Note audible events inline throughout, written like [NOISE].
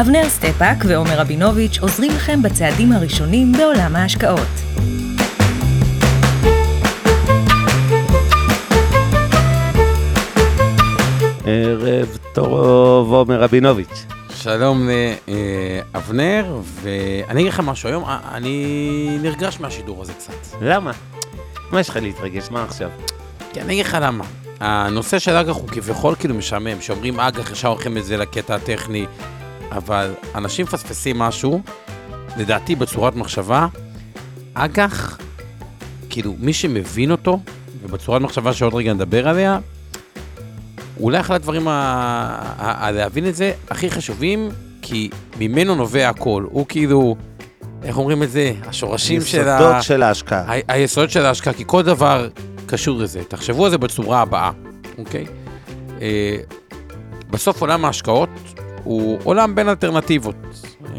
אבנר סטפאק ועומר רבינוביץ' עוזרים לכם בצעדים הראשונים בעולם ההשקעות. ערב טוב, עומר רבינוביץ'. שלום לאבנר, ואני אגיד לך משהו, היום אה, אני נרגש מהשידור הזה קצת. למה? מה יש לך להתרגש? מה עכשיו? כי אני אגיד לך למה. הנושא של אג"ח הוא כביכול כאילו משעמם, שאומרים אג"ח ישר הולכים את זה לקטע הטכני, אבל אנשים מפספסים משהו, לדעתי בצורת מחשבה, אג"ח, כאילו מי שמבין אותו, ובצורת מחשבה שעוד רגע נדבר עליה, אולי אחד הדברים, ה... ה... ה... להבין את זה, הכי חשובים, כי ממנו נובע הכל. הוא כאילו, איך אומרים את זה? השורשים של ה... יסודות של ההשקעה. ה... היסודות של ההשקעה, כי כל דבר קשור לזה. תחשבו על זה בצורה הבאה, אוקיי? אה, בסוף עולם ההשקעות הוא עולם בין אלטרנטיבות.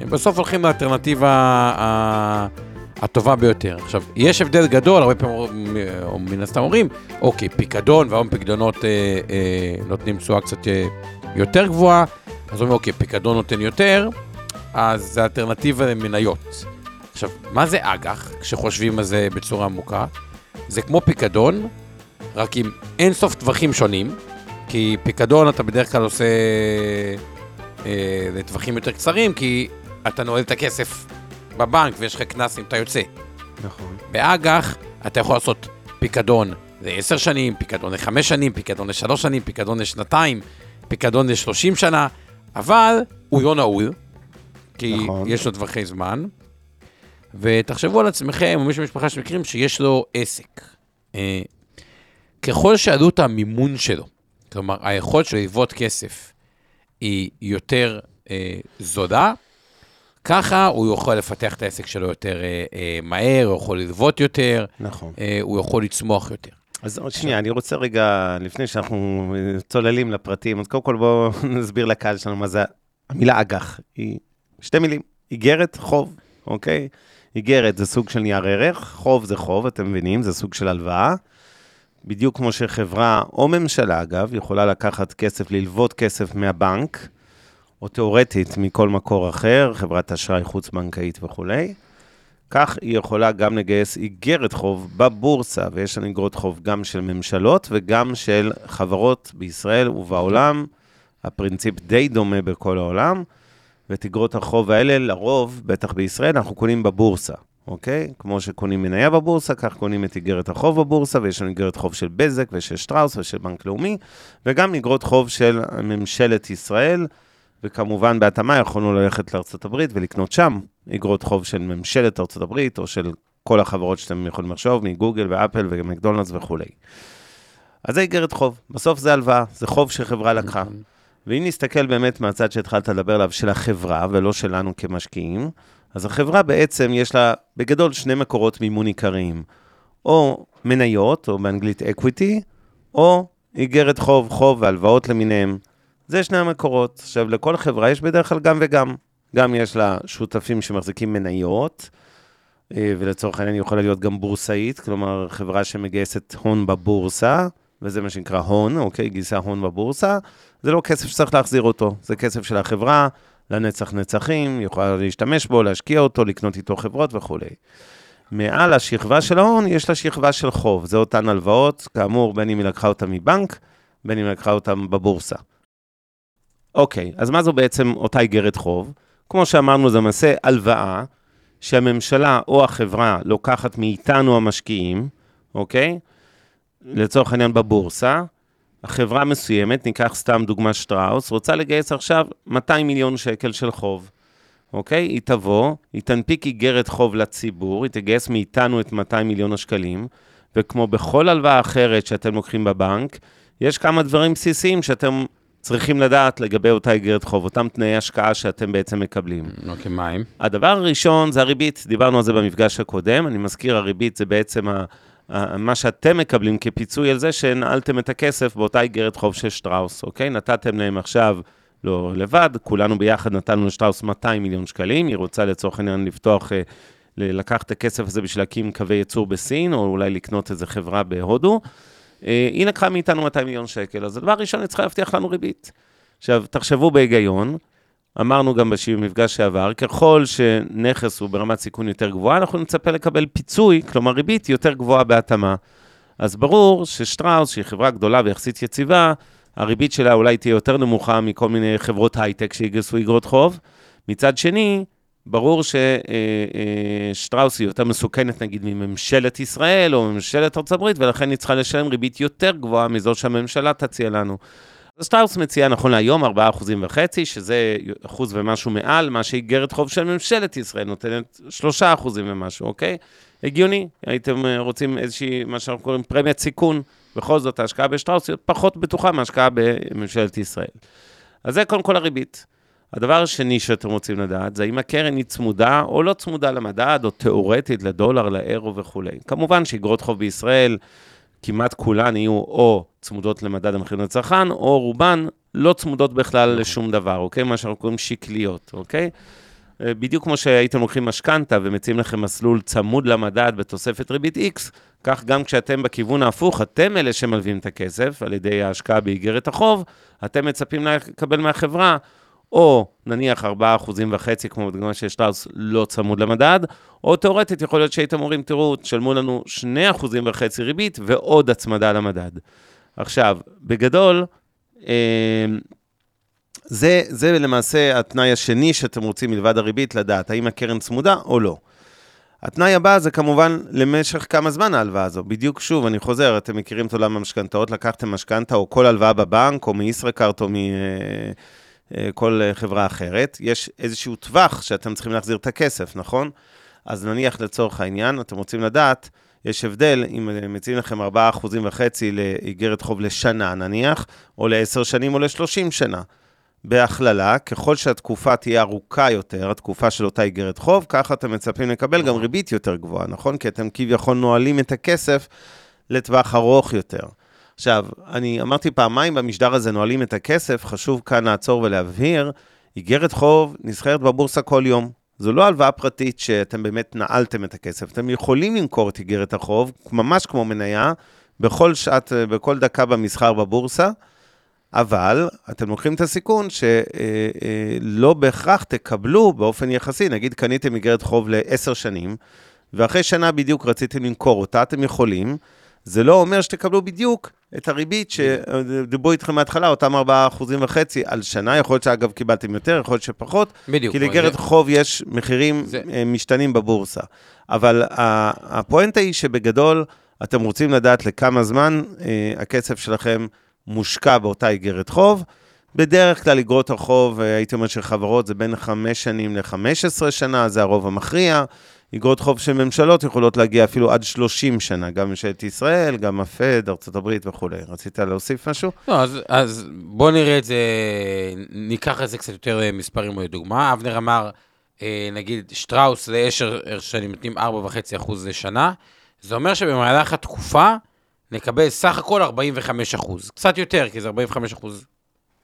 בסוף הולכים לאלטרנטיבה. הטובה ביותר. עכשיו, יש הבדל גדול, הרבה פעמים מן הסתם אומרים, אוקיי, פיקדון, והיום פיקדונות אה, אה, נותנים תשואה קצת אה, יותר גבוהה, אז אומרים, אוקיי, פיקדון נותן יותר, אז זה אלטרנטיבה למניות. עכשיו, מה זה אג"ח, כשחושבים על זה בצורה עמוקה? זה כמו פיקדון, רק עם אין סוף טווחים שונים, כי פיקדון אתה בדרך כלל עושה אה, לטווחים יותר קצרים, כי אתה נועל את הכסף בבנק ויש לך קנס אם אתה יוצא. נכון. באג"ח אתה יכול לעשות פיקדון ל-10 שנים, פיקדון ל-5 שנים, פיקדון ל-3 שנים, פיקדון לשנתיים, פיקדון ל-30 שנה, אבל הוא לא נעול, כי נכון. יש לו טווחי זמן. ותחשבו על עצמכם, או מישהו במשפחה שמכירים, שיש לו עסק. אה, ככל שעלות המימון שלו, כלומר, היכולת שלו לגבות כסף היא יותר אה, זולה, ככה הוא יכול לפתח את העסק שלו יותר אה, אה, מהר, הוא יכול ללוות יותר, נכון. אה, הוא יכול לצמוח יותר. אז עוד שנייה, אני רוצה רגע, לפני שאנחנו צוללים לפרטים, אז קודם כל בואו [LAUGHS] נסביר לקהל שלנו מה זה המילה אג"ח. היא שתי מילים, איגרת, חוב, אוקיי? איגרת זה סוג של נייר ערך, חוב זה חוב, אתם מבינים, זה סוג של הלוואה. בדיוק כמו שחברה, או ממשלה אגב, יכולה לקחת כסף, ללוות כסף מהבנק, או תיאורטית מכל מקור אחר, חברת אשראי חוץ-בנקאית וכולי. כך היא יכולה גם לגייס איגרת חוב בבורסה, ויש לנו איגרות חוב גם של ממשלות וגם של חברות בישראל ובעולם. הפרינציפ די דומה בכל העולם, ואת איגרות החוב האלה, לרוב, בטח בישראל, אנחנו קונים בבורסה, אוקיי? כמו שקונים מניה בבורסה, כך קונים את איגרת החוב בבורסה, ויש לנו איגרת חוב של בזק ושל שטראוס ושל בנק לאומי, וגם איגרות חוב של ממשלת ישראל. וכמובן, בהתאמה יכולנו ללכת לארה"ב ולקנות שם איגרות חוב של ממשלת ארה"ב, או של כל החברות שאתם יכולים לחשוב, מגוגל ואפל ומקדונלדס וכולי. אז זה איגרת חוב. בסוף זה הלוואה, זה חוב שחברה לקחה. ואם נסתכל באמת מהצד שהתחלת לדבר עליו, של החברה, ולא שלנו כמשקיעים, אז החברה בעצם יש לה בגדול שני מקורות מימון עיקריים. או מניות, או באנגלית equity, או איגרת חוב, חוב והלוואות למיניהם. זה שני המקורות. עכשיו, לכל חברה יש בדרך כלל גם וגם. גם יש לה שותפים שמחזיקים מניות, אה, ולצורך העניין היא יכולה להיות גם בורסאית, כלומר, חברה שמגייסת הון בבורסה, וזה מה שנקרא הון, אוקיי? גייסה הון בבורסה. זה לא כסף שצריך להחזיר אותו, זה כסף של החברה, לנצח נצחים, יכולה להשתמש בו, להשקיע אותו, לקנות איתו חברות וכולי. מעל השכבה של ההון יש לה שכבה של חוב, זה אותן הלוואות, כאמור, בין אם היא לקחה אותן מבנק, בין אם היא לקחה אותן בבורסה. אוקיי, אז מה זו בעצם אותה איגרת חוב? כמו שאמרנו, זה למעשה הלוואה שהממשלה או החברה לוקחת מאיתנו המשקיעים, אוקיי? לצורך העניין בבורסה, החברה מסוימת, ניקח סתם דוגמה שטראוס, רוצה לגייס עכשיו 200 מיליון שקל של חוב. אוקיי? היא תבוא, היא תנפיק איגרת חוב לציבור, היא תגייס מאיתנו את 200 מיליון השקלים, וכמו בכל הלוואה אחרת שאתם לוקחים בבנק, יש כמה דברים בסיסיים שאתם צריכים לדעת לגבי אותה איגרת חוב, אותם תנאי השקעה שאתם בעצם מקבלים. אוקיי, מה הם? הדבר הראשון זה הריבית, דיברנו על זה במפגש הקודם, אני מזכיר, הריבית זה בעצם ה, מה שאתם מקבלים כפיצוי על זה שנעלתם את הכסף באותה איגרת חוב של שטראוס, אוקיי? נתתם להם עכשיו, לא לבד, כולנו ביחד נתנו לשטראוס 200 מיליון שקלים, היא רוצה לצורך העניין לפתוח, אה, לקחת את הכסף הזה בשביל להקים קווי ייצור בסין, או אולי לקנות איזה חברה בהודו. אה, היא לקחה מאיתנו 200 מיליון שקל, אז הדבר הראשון, היא צריכה להבטיח לנו ריבית. עכשיו, תחשבו בהיגיון, אמרנו גם במפגש שעבר, ככל שנכס הוא ברמת סיכון יותר גבוהה, אנחנו נצפה לקבל פיצוי, כלומר ריבית יותר גבוהה בהתאמה. אז ברור ששטראוס, שהיא חברה גדולה ויחסית יציבה, הריבית שלה אולי תהיה יותר נמוכה מכל מיני חברות הייטק שיגייסו איגרות חוב. מצד שני, ברור ששטראוס היא יותר מסוכנת נגיד מממשלת ישראל או ממשלת ארצות הברית, ולכן היא צריכה לשלם ריבית יותר גבוהה מזו שהממשלה תציע לנו. שטראוס מציעה נכון להיום 4.5%, שזה אחוז ומשהו מעל מה שאיגרת חוב של ממשלת ישראל נותנת 3% ומשהו, אוקיי? הגיוני, הייתם אה, רוצים איזושהי, מה שאנחנו קוראים פרמיית סיכון, בכל זאת ההשקעה בשטראוס היא פחות בטוחה מהשקעה בממשלת ישראל. אז זה קודם כל הריבית. הדבר השני שאתם רוצים לדעת, זה האם הקרן היא צמודה או לא צמודה למדד, או תיאורטית לדולר, לאירו וכולי. כמובן שאיגרות חוב בישראל, כמעט כולן יהיו או צמודות למדד המחירים לצרכן, או רובן לא צמודות בכלל לשום דבר, אוקיי? מה שאנחנו קוראים שקליות, אוקיי? אה, בדיוק כמו שהייתם לוקחים משכנתה ומציעים לכם מסלול צמוד למדד בתוספת ריבית X, כך גם כשאתם בכיוון ההפוך, אתם אלה שמלווים את הכסף על ידי ההשקעה באיגרת החוב, אתם מצפים לקבל מהחברה או נניח 4.5%, כמו בדוגמה של שטראוס, לא צמוד למדד, או תאורטית יכול להיות שהייתם אומרים, תראו, תשלמו לנו 2.5% ריבית ועוד הצמדה למדד. עכשיו, בגדול, אה, זה, זה למעשה התנאי השני שאתם רוצים מלבד הריבית לדעת, האם הקרן צמודה או לא. התנאי הבא זה כמובן למשך כמה זמן ההלוואה הזו. בדיוק שוב, אני חוזר, אתם מכירים את עולם המשכנתאות, לקחתם משכנתה או כל הלוואה בבנק, או מישראכרט או מכל חברה אחרת, יש איזשהו טווח שאתם צריכים להחזיר את הכסף, נכון? אז נניח לצורך העניין, אתם רוצים לדעת, יש הבדל אם מציעים לכם 4.5% לאיגרת חוב לשנה נניח, או ל-10 שנים או ל-30 שנה. בהכללה, ככל שהתקופה תהיה ארוכה יותר, התקופה של אותה איגרת חוב, ככה אתם מצפים לקבל גם ריבית יותר גבוהה, נכון? כי אתם כביכול נועלים את הכסף לטווח ארוך יותר. עכשיו, אני אמרתי פעמיים במשדר הזה, נועלים את הכסף, חשוב כאן לעצור ולהבהיר, איגרת חוב נסחרת בבורסה כל יום. זו לא הלוואה פרטית שאתם באמת נעלתם את הכסף. אתם יכולים למכור את איגרת החוב, ממש כמו מניה, בכל שעת, בכל דקה במסחר בבורסה, אבל אתם לוקחים את הסיכון שלא בהכרח תקבלו באופן יחסי, נגיד קניתם איגרת חוב לעשר שנים, ואחרי שנה בדיוק רציתם למכור אותה, אתם יכולים, זה לא אומר שתקבלו בדיוק את הריבית שדיברו איתכם מההתחלה, אותם 4.5% על שנה, יכול להיות שאגב קיבלתם יותר, יכול להיות שפחות, בדיוק. כי לאיגרת חוב יש מחירים זה... משתנים בבורסה. אבל הפואנטה היא שבגדול, אתם רוצים לדעת לכמה זמן הכסף שלכם מושקע באותה איגרת חוב. בדרך כלל איגרות החוב, הייתי אומר של חברות, זה בין 5 שנים ל-15 שנה, זה הרוב המכריע. איגרות חוב של ממשלות יכולות להגיע אפילו עד 30 שנה, גם ממשלת ישראל, גם הפד, ארה"ב וכולי. רצית להוסיף משהו? לא, אז, אז בואו נראה את זה, ניקח את זה קצת יותר מספרים לדוגמה. אבנר אמר, נגיד, שטראוס לעשר שנים נותנים 4.5% לשנה, זה אומר שבמהלך התקופה, נקבל סך הכל 45 אחוז. קצת יותר, כי זה 45 אחוז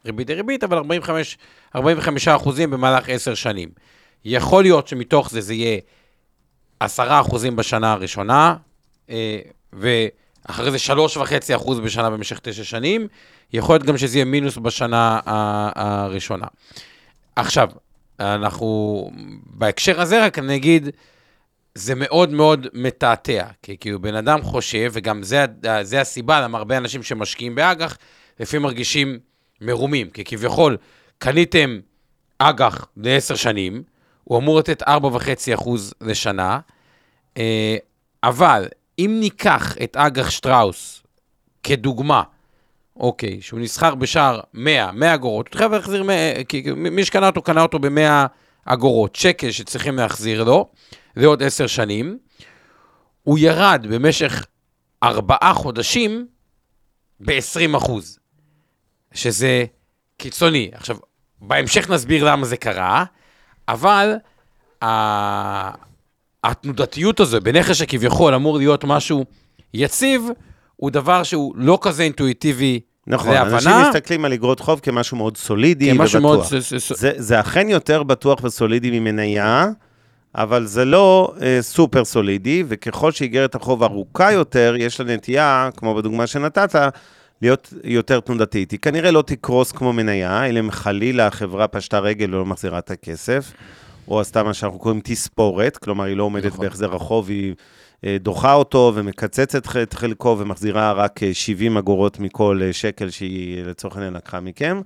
ריבית דריבית, אבל 45, 45 אחוזים במהלך 10 שנים. יכול להיות שמתוך זה זה יהיה 10 אחוזים בשנה הראשונה, ואחרי זה 3.5 אחוז בשנה במשך 9 שנים. יכול להיות גם שזה יהיה מינוס בשנה הראשונה. עכשיו, אנחנו, בהקשר הזה רק אני אגיד, זה מאוד מאוד מתעתע, כי כאילו בן אדם חושב, וגם זה, זה הסיבה למה הרבה אנשים שמשקיעים באג"ח, לפעמים מרגישים מרומים, כי כביכול קניתם אג"ח לעשר שנים, הוא אמור לתת 4.5% לשנה, אבל אם ניקח את אג"ח שטראוס כדוגמה, אוקיי, שהוא נסחר בשער 100, 100 אגורות, הוא חייב להחזיר, 100, כי מי שקנה אותו, קנה אותו ב-100 אגורות, שקל שצריכים להחזיר לו, לעוד 10 שנים. הוא ירד במשך ארבעה חודשים ב-20 אחוז, שזה קיצוני. עכשיו, בהמשך נסביר למה זה קרה, אבל ה- התנודתיות הזו בנכס שכביכול אמור להיות משהו יציב, הוא דבר שהוא לא כזה אינטואיטיבי נכון, אנשים להבנה. מסתכלים על אגרות חוב כמשהו מאוד סולידי כמשהו ובטוח. מאוד... זה, זה אכן יותר בטוח וסולידי ממניה, אבל זה לא אה, סופר סולידי, וככל שאיגרת החוב ארוכה יותר, יש לה נטייה, כמו בדוגמה שנתת, להיות יותר תנודתית. היא כנראה לא תקרוס כמו מניה, אלא אם חלילה החברה פשטה רגל ולא מחזירה את הכסף, או עשתה מה שאנחנו קוראים תספורת, כלומר היא לא עומדת נכון. בהחזר החוב, היא אה, דוחה אותו ומקצצת את חלקו ומחזירה רק אה, 70 אגורות מכל אה, שקל שהיא לצורך העניין לקחה מכם.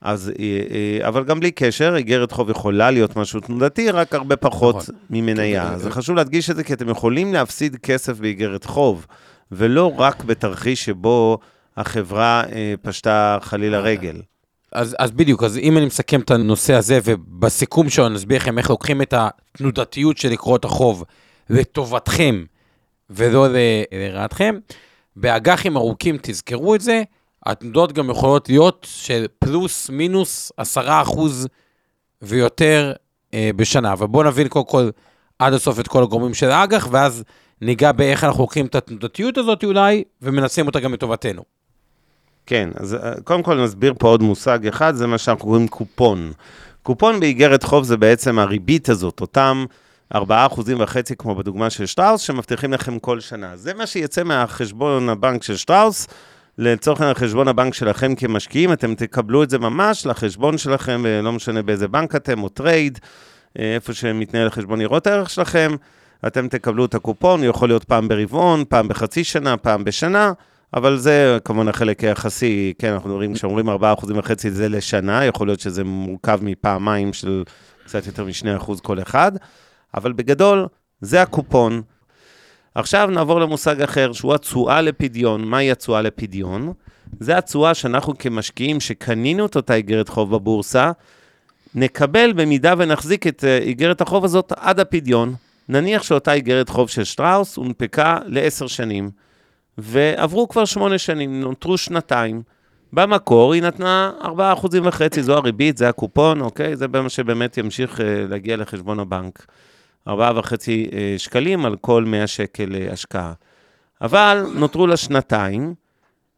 אז, אה, אה, אבל גם בלי קשר, איגרת חוב יכולה להיות משהו תנודתי, רק הרבה פחות נכון. ממניה. כן, אז אה, זה חשוב להדגיש את זה, כי אתם יכולים להפסיד כסף באיגרת חוב, ולא רק בתרחיש שבו החברה אה, פשטה חלילה רגל. אז, אז בדיוק, אז אם אני מסכם את הנושא הזה, ובסיכום שלו נסביר לכם איך לוקחים את התנודתיות של לקרות החוב לטובתכם ולא לרעתכם, באג"חים ארוכים תזכרו את זה, התנודות גם יכולות להיות של פלוס מינוס עשרה אחוז ויותר אה, בשנה. אבל בואו נבין קודם כל עד הסוף את כל הגורמים של האג"ח, ואז ניגע באיך אנחנו לוקחים את התנודתיות הזאת אולי, ומנצלים אותה גם לטובתנו. כן, אז אה, קודם כל נסביר פה עוד מושג אחד, זה מה שאנחנו קוראים קופון. קופון באיגרת חוב זה בעצם הריבית הזאת, אותם 4.5% כמו בדוגמה של שטראוס, שמבטיחים לכם כל שנה. זה מה שיצא מהחשבון הבנק של שטראוס, לצורך העניין חשבון הבנק שלכם כמשקיעים, אתם תקבלו את זה ממש לחשבון שלכם, ולא משנה באיזה בנק אתם, או trade, אה, איפה שמתנהל חשבון ניירות הערך שלכם, אתם תקבלו את הקופון, יכול להיות פעם ברבעון, פעם בחצי שנה, פעם בשנה, אבל זה כמובן החלק היחסי, כן, אנחנו מדברים, כשאומרים 4.5% זה לשנה, יכול להיות שזה מורכב מפעמיים של קצת יותר מ-2% כל אחד, אבל בגדול, זה הקופון. עכשיו נעבור למושג אחר, שהוא התשואה לפדיון. מהי התשואה לפדיון? זה התשואה שאנחנו כמשקיעים שקנינו את אותה איגרת חוב בבורסה, נקבל במידה ונחזיק את אה, איגרת החוב הזאת עד הפדיון. נניח שאותה איגרת חוב של שטראוס הונפקה לעשר שנים, ועברו כבר שמונה שנים, נותרו שנתיים. במקור היא נתנה 4.5%, זו הריבית, זה הקופון, אוקיי? זה מה שבאמת ימשיך אה, להגיע לחשבון הבנק. 4.5 אה, שקלים על כל 100 שקל אה, השקעה. אבל נותרו לה שנתיים,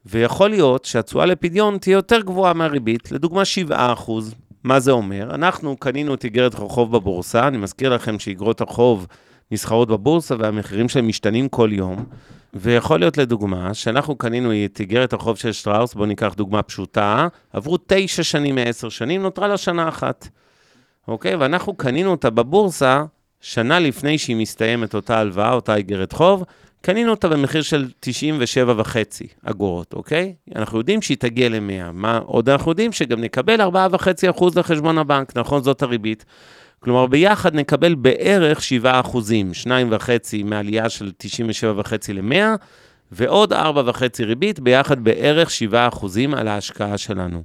ויכול להיות שהתשואה לפדיון תהיה יותר גבוהה מהריבית, לדוגמה 7 אחוז. מה זה אומר? אנחנו קנינו את איגרת החוב בבורסה, אני מזכיר לכם שאיגרות החוב נסחרות בבורסה והמחירים שלהם משתנים כל יום, ויכול להיות לדוגמה שאנחנו קנינו את איגרת החוב של שטראוס, בואו ניקח דוגמה פשוטה, עברו תשע שנים מעשר שנים, נותרה לה שנה אחת. אוקיי? ואנחנו קנינו אותה בבורסה שנה לפני שהיא מסתיימת, אותה הלוואה, אותה איגרת חוב, קנינו אותה במחיר של 97.5 אגורות, אוקיי? אנחנו יודעים שהיא תגיע ל-100. מה עוד אנחנו יודעים? שגם נקבל 4.5% לחשבון הבנק, נכון? זאת הריבית. כלומר, ביחד נקבל בערך 7 אחוזים, 2.5 מעלייה של 97.5 ל-100, ועוד 4.5 ריבית, ביחד בערך 7 אחוזים על ההשקעה שלנו.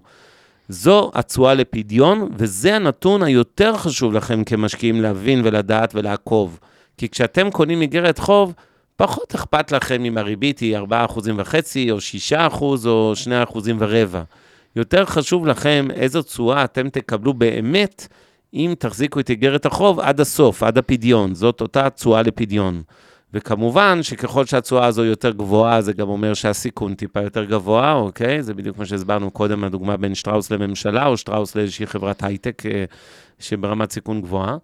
זו התשואה לפדיון, וזה הנתון היותר חשוב לכם כמשקיעים להבין ולדעת ולעקוב. כי כשאתם קונים איגרת חוב, פחות אכפת לכם אם הריבית היא 4.5% או 6% או 2% ורבע. יותר חשוב לכם איזו תשואה אתם תקבלו באמת אם תחזיקו את איגרת החוב עד הסוף, עד הפדיון. זאת אותה תשואה לפדיון. וכמובן שככל שהתשואה הזו יותר גבוהה, זה גם אומר שהסיכון טיפה יותר גבוה, אוקיי? זה בדיוק מה שהסברנו קודם, הדוגמה בין שטראוס לממשלה, או שטראוס לאיזושהי חברת הייטק אה, שברמת סיכון גבוהה.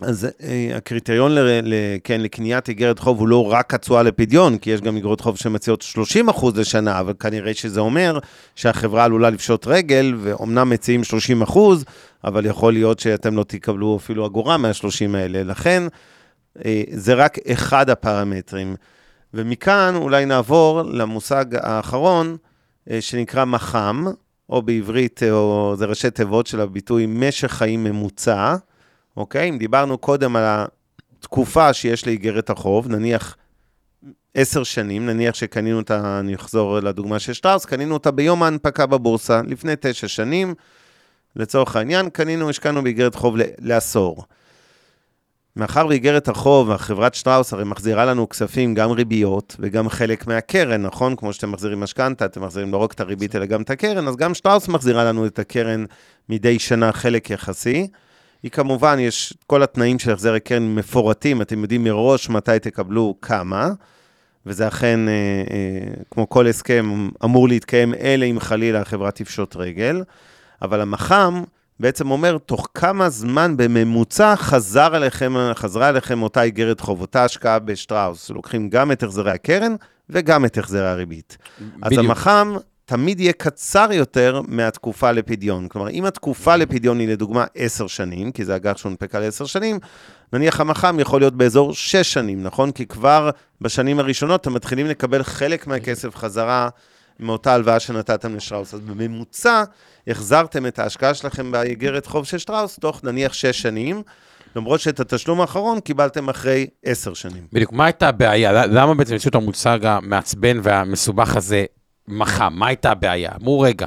אז אה, הקריטריון, ל, ל, כן, לקניית איגרת חוב הוא לא רק התשואה לפדיון, כי יש גם איגרות חוב שמציעות 30 אחוז לשנה, אבל כנראה שזה אומר שהחברה עלולה לפשוט רגל, ואומנם מציעים 30 אחוז, אבל יכול להיות שאתם לא תקבלו אפילו אגורה מה-30 האלה. לכן, אה, זה רק אחד הפרמטרים. ומכאן אולי נעבור למושג האחרון, אה, שנקרא מח"מ, או בעברית, אה, או זה ראשי תיבות של הביטוי משך חיים ממוצע. אוקיי? אם דיברנו קודם על התקופה שיש לאיגרת החוב, נניח עשר שנים, נניח שקנינו אותה, אני אחזור לדוגמה של שטראוס, קנינו אותה ביום ההנפקה בבורסה, לפני תשע שנים, לצורך העניין, קנינו, השקענו באיגרת חוב לעשור. מאחר ואיגרת החוב, החברת שטראוס הרי מחזירה לנו כספים, גם ריביות וגם חלק מהקרן, נכון? כמו שאתם מחזירים משכנתה, אתם מחזירים לא רק את הריבית אלא גם את הקרן, אז גם שטראוס מחזירה לנו את הקרן מדי שנה חלק יחסי. היא כמובן, יש כל התנאים של החזר הקרן מפורטים, אתם יודעים מראש מתי תקבלו כמה, וזה אכן, אה, אה, כמו כל הסכם, אמור להתקיים, אלא אם חלילה החברה תפשוט רגל. אבל המח"מ בעצם אומר, תוך כמה זמן בממוצע חזר אליכם, חזרה אליכם אותה איגרת חוב, אותה השקעה בשטראוס. לוקחים גם את החזרי הקרן וגם את החזרי הריבית. אז בדיוק. המח"מ תמיד יהיה קצר יותר מהתקופה לפדיון. כלומר, אם התקופה לפדיון היא לדוגמה 10 שנים, כי זה אג"ח שהונפקה ל-10 שנים, נניח המח"מ יכול להיות באזור 6 שנים, נכון? כי כבר בשנים הראשונות אתם מתחילים לקבל חלק מהכסף חזרה מאותה הלוואה שנתתם לשטראוס. אז בממוצע, החזרתם את ההשקעה שלכם באיגרת חוב של שטראוס תוך נניח 6 שנים, למרות שאת התשלום האחרון קיבלתם אחרי 10 שנים. בדיוק, מה הייתה הבעיה? למה בעצם יצאו את המושג המעצבן והמסובך הזה מח"מ? מה הייתה הבעיה? אמרו, רגע,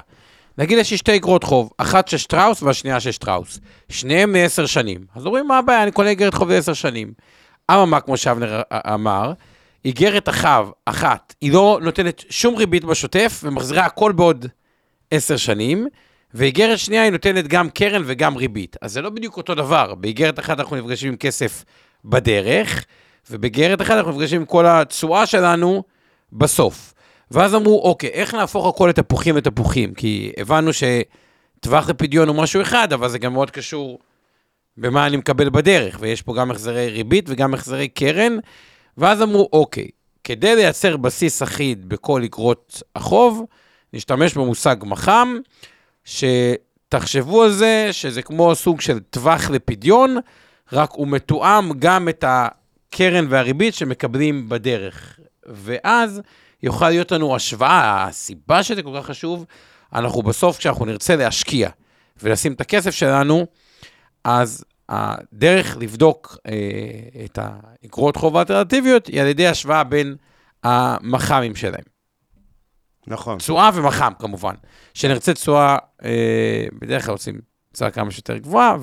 נגיד יש לי שתי אגרות חוב, אחת של שטראוס והשנייה של שטראוס. שניהם לעשר שנים. אז אומרים, מה הבעיה? אני קונה איגרת חוב לעשר שנים. אממה, כמו שאבנר אמר, איגרת החב, אחת, היא לא נותנת שום ריבית בשוטף ומחזירה הכל בעוד עשר שנים, ואיגרת שנייה היא נותנת גם קרן וגם ריבית. אז זה לא בדיוק אותו דבר. באיגרת אחת אנחנו נפגשים עם כסף בדרך, ובאיגרת אחת אנחנו נפגשים עם כל התשואה שלנו בסוף. ואז אמרו, אוקיי, איך נהפוך הכל לתפוחים ותפוחים? כי הבנו שטווח לפדיון הוא משהו אחד, אבל זה גם מאוד קשור במה אני מקבל בדרך, ויש פה גם החזרי ריבית וגם החזרי קרן, ואז אמרו, אוקיי, כדי לייצר בסיס אחיד בכל אגרות החוב, נשתמש במושג מח"מ, שתחשבו על זה שזה כמו סוג של טווח לפדיון, רק הוא מתואם גם את הקרן והריבית שמקבלים בדרך. ואז יוכל להיות לנו השוואה, הסיבה שזה כל כך חשוב, אנחנו בסוף, כשאנחנו נרצה להשקיע ולשים את הכסף שלנו, אז הדרך לבדוק אה, את האגרות חוב האלטרנטיביות היא על ידי השוואה בין המח"מים שלהם. נכון. תשואה ומח"ם כמובן. שנרצה תשואה, אה, בדרך כלל עושים תשואה כמה שיותר גבוהה,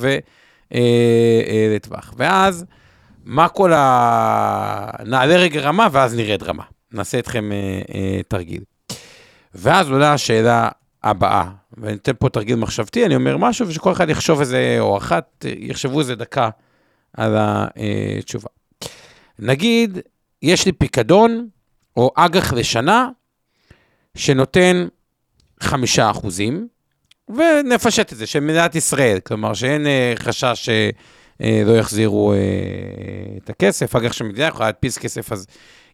ולטווח. ואז, מה כל ה... נעלה רגע רמה ואז נרד רמה. נעשה אתכם אה, אה, תרגיל. ואז עולה השאלה הבאה, ואני אתן פה תרגיל מחשבתי, אני אומר משהו, ושכל אחד יחשוב איזה, או אחת, אה, יחשבו איזה דקה על התשובה. נגיד, יש לי פיקדון, או אג"ח לשנה, שנותן חמישה אחוזים, ונפשט את זה, של מדינת ישראל, כלומר שאין אה, חשש שלא יחזירו אה, את הכסף, אג"ח שמדינה יכולה להדפיס כסף, אז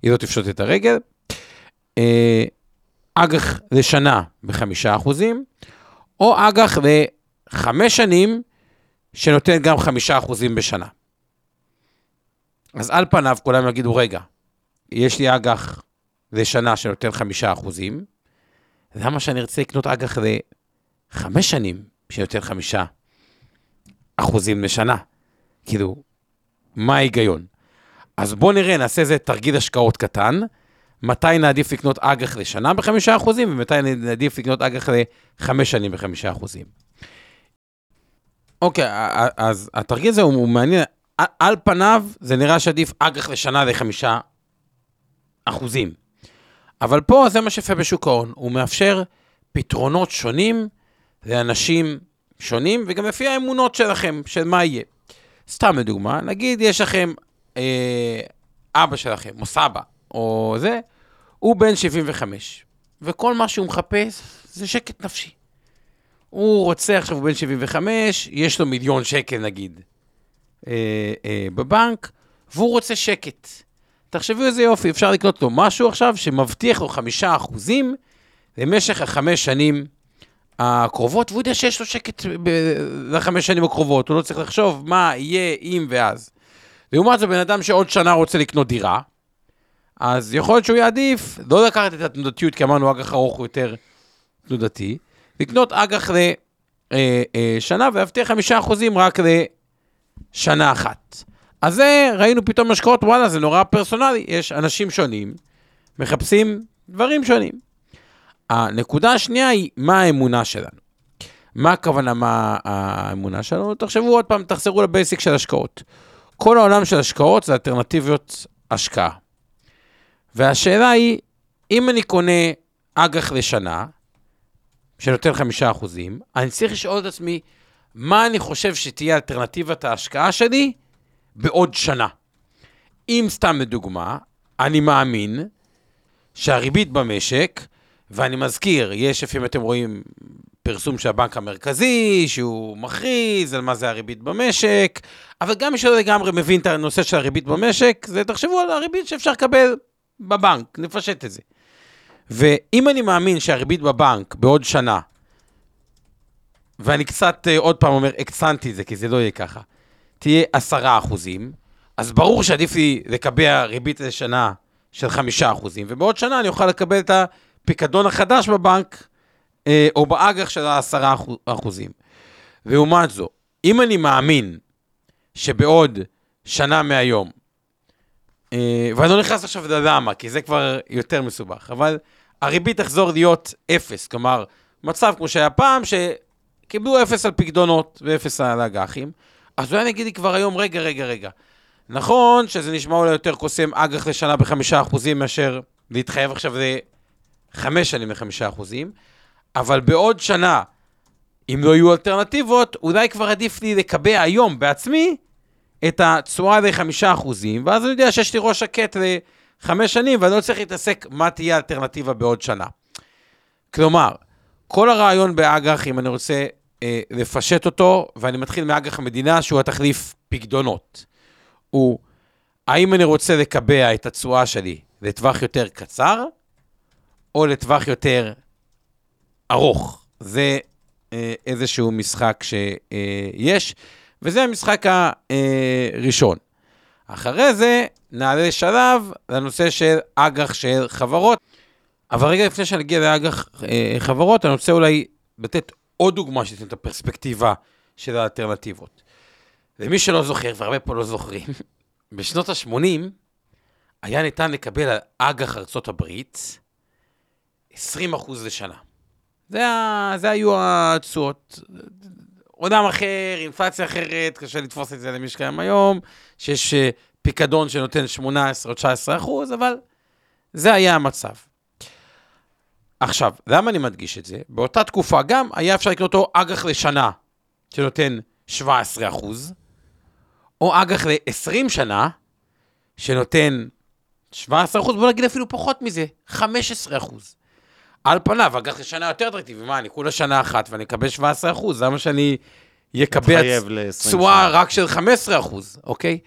היא לא תפשוט את הרגל. אה, אג"ח לשנה בחמישה אחוזים, או אג"ח לחמש שנים, שנותן גם חמישה אחוזים בשנה. אז על פניו כולם יגידו, רגע, יש לי אג"ח לשנה שנותן חמישה אחוזים, למה שאני ארצה לקנות אג"ח לחמש שנים שנותן חמישה אחוזים לשנה? כאילו, מה ההיגיון? אז בואו נראה, נעשה איזה תרגיל השקעות קטן, מתי נעדיף לקנות אג"ח לשנה בחמישה אחוזים, ומתי נעדיף לקנות אג"ח לחמש שנים בחמישה אחוזים. אוקיי, אז התרגיל הזה הוא, מעניין. על, על פניו זה נראה שעדיף אג"ח לשנה לחמישה אחוזים. אבל פה זה מה שיפה בשוק ההון, הוא מאפשר פתרונות שונים לאנשים שונים, וגם לפי האמונות שלכם, של מה יהיה. סתם לדוגמה, נגיד יש לכם אה, אבא שלכם, או סבא, או זה, הוא בן 75, וכל מה שהוא מחפש זה שקט נפשי. הוא רוצה, עכשיו הוא בן 75, יש לו מיליון שקל נגיד אה, אה, בבנק, והוא רוצה שקט. תחשבו איזה יופי, אפשר לקנות לו משהו עכשיו שמבטיח לו חמישה אחוזים למשך החמש שנים הקרובות, והוא יודע שיש לו שקט לחמש שנים הקרובות, הוא לא צריך לחשוב מה יהיה אם ואז. לעומת זה, בן אדם שעוד שנה רוצה לקנות דירה, אז יכול להיות שהוא יעדיף לא לקחת את התנודתיות, כי אמרנו אג"ח ארוך הוא יותר תנודתי, לקנות אג"ח לשנה ולהבטיח חמישה אחוזים רק לשנה אחת. אז זה, ראינו פתאום השקעות, וואלה, זה נורא פרסונלי. יש אנשים שונים מחפשים דברים שונים. הנקודה השנייה היא, מה האמונה שלנו? מה הכוונה, מה האמונה שלנו? תחשבו עוד פעם, תחזרו לבייסיק של השקעות. כל העולם של השקעות זה אלטרנטיביות השקעה. והשאלה היא, אם אני קונה אג"ח לשנה, שנותן חמישה אחוזים, אני צריך לשאול את עצמי, מה אני חושב שתהיה אלטרנטיבת ההשקעה שלי בעוד שנה? אם סתם לדוגמה, אני מאמין שהריבית במשק, ואני מזכיר, יש, לפעמים אתם רואים פרסום של הבנק המרכזי, שהוא מכריז על מה זה הריבית במשק, אבל גם מי שלא לגמרי מבין את הנושא של הריבית במשק, זה תחשבו על הריבית שאפשר לקבל בבנק, נפשט את זה. ואם אני מאמין שהריבית בבנק בעוד שנה, ואני קצת uh, עוד פעם אומר, הקצנתי את זה, כי זה לא יהיה ככה, תהיה עשרה אחוזים, אז ברור שעדיף לי לקבע ריבית לשנה של חמישה אחוזים, ובעוד שנה אני אוכל לקבל את הפיקדון החדש בבנק, או באג"ח של העשרה אחוזים. לעומת זו, אם אני מאמין שבעוד שנה מהיום, uh, ואני לא נכנס עכשיו ללמה, כי זה כבר יותר מסובך, אבל הריבית תחזור להיות אפס, כלומר, מצב כמו שהיה פעם, שקיבלו אפס על פקדונות ואפס על אג"חים, אז אולי נגיד לי כבר היום, רגע, רגע, רגע. נכון שזה נשמע אולי יותר קוסם אג"ח לשנה בחמישה אחוזים מאשר להתחייב עכשיו לחמש שנים לחמישה אחוזים, אבל בעוד שנה, אם לא יהיו אלטרנטיבות, אולי כבר עדיף לי לקבע היום בעצמי את התשואה לחמישה אחוזים, ואז אני יודע שיש לי ראש שקט לחמש שנים, ואני לא צריך להתעסק מה תהיה האלטרנטיבה בעוד שנה. כלומר, כל הרעיון באג"ח, אם אני רוצה אה, לפשט אותו, ואני מתחיל מאג"ח המדינה, שהוא התחליף פקדונות, הוא האם אני רוצה לקבע את התשואה שלי לטווח יותר קצר, או לטווח יותר ארוך. זה אה, איזשהו משחק שיש, וזה המשחק הראשון. אחרי זה נעלה שלב לנושא של אג"ח של חברות. אבל רגע לפני שאני אגיע לאג"ח אה, חברות, אני רוצה אולי לתת עוד דוגמה שתיתן את הפרספקטיבה של האלטרנטיבות. למי שלא זוכר, והרבה פה לא זוכרים, [LAUGHS] בשנות ה-80 היה ניתן לקבל על אג"ח ארצות הברית 20% לשנה. זה, זה היו התשואות. עולם אחר, אינפלציה אחרת, קשה לתפוס את זה למי שקיים היום, שיש אה, פיקדון שנותן 18 או 19 אחוז, אבל זה היה המצב. עכשיו, למה אני מדגיש את זה? באותה תקופה גם היה אפשר לקנות אותו אג"ח לשנה, שנותן 17 אחוז, או אג"ח ל-20 שנה, שנותן 17 אחוז, בוא נגיד אפילו פחות מזה, 15 אחוז. על פניו, אג"ח לשנה יותר אטרקטיבי, מה, אני כולה שנה אחת ואני אקבל 17 אחוז, למה שאני אקבל מתחייב ל-20 תשואה שנה. רק של 15 אחוז, אוקיי?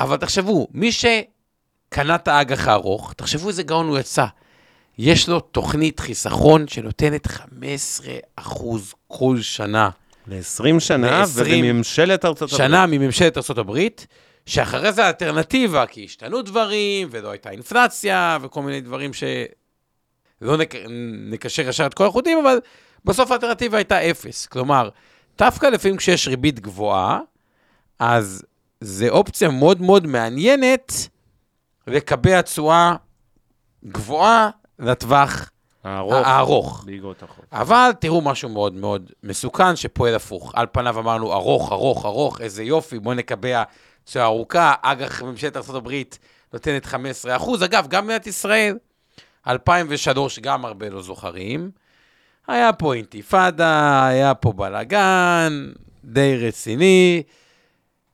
אבל תחשבו, מי שקנה את האג"ח הארוך, תחשבו איזה גאון הוא יצא. יש לו תוכנית חיסכון שנותנת 15 אחוז כל שנה. ל-20 שנה, ל- 20 ובממשלת ארצות הברית. שנה מממשלת ארה"ב, שאחרי זה האלטרנטיבה, כי השתנו דברים, ולא הייתה אינפלציה, וכל מיני דברים ש... לא נק... נקשר ישר את כל החוטים, אבל בסוף האלטרנטיבה הייתה אפס. כלומר, דווקא לפעמים כשיש ריבית גבוהה, אז זה אופציה מאוד מאוד מעניינת לקבע תשואה גבוהה לטווח הארוך. הארוך. אבל תראו משהו מאוד מאוד מסוכן שפועל הפוך. על פניו אמרנו ארוך, ארוך, ארוך, איזה יופי, בואו נקבע תשואה ארוכה. אג"ח ממשלת ארה"ב נותנת 15 אחוז. אגב, גם מדינת ישראל, 2003, גם הרבה לא זוכרים. היה פה אינתיפאדה, היה פה בלאגן, די רציני,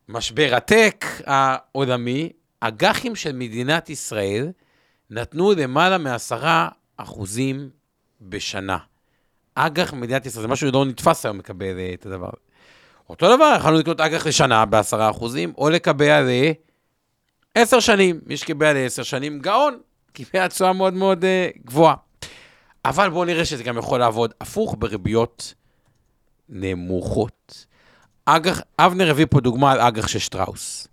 משבר הטק העולמי. אג"חים של מדינת ישראל נתנו למעלה מעשרה אחוזים בשנה. אג"ח מדינת ישראל, זה משהו שלא נתפס היום לקבל אה, את הדבר הזה. אותו דבר, יכולנו לקנות אג"ח לשנה בעשרה אחוזים, או לקבע לעשר שנים. מי שקיבע לעשר שנים, גאון, קיבל תשואה מאוד מאוד uh, גבוהה. אבל בואו נראה שזה גם יכול לעבוד הפוך בריביות נמוכות. אג"ח, אבנר הביא פה דוגמה על אג"ח של שטראוס.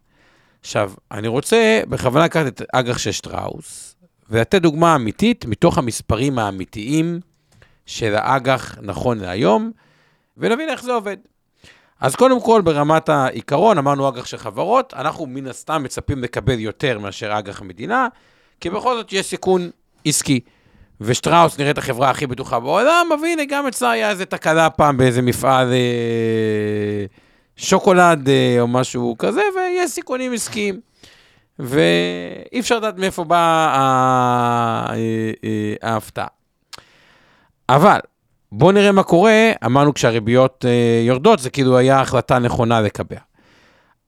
עכשיו, אני רוצה בכוונה לקחת את אג"ח של שטראוס, ולתת דוגמה אמיתית מתוך המספרים האמיתיים של האג"ח נכון להיום, ונבין איך זה עובד. אז קודם כל, ברמת העיקרון, אמרנו אג"ח של חברות, אנחנו מן הסתם מצפים לקבל יותר מאשר אג"ח מדינה, כי בכל זאת יש סיכון עסקי. ושטראוס נראית החברה הכי בטוחה בעולם, אבל הנה, גם אצלה היה איזה תקלה פעם באיזה מפעל אה, שוקולד אה, או משהו כזה, ויש סיכונים עסקיים. ואי אפשר לדעת מאיפה באה ה- אה, אה, ההפתעה. אבל, בואו נראה מה קורה, אמרנו כשהריביות אה, יורדות, זה כאילו היה החלטה נכונה לקבע.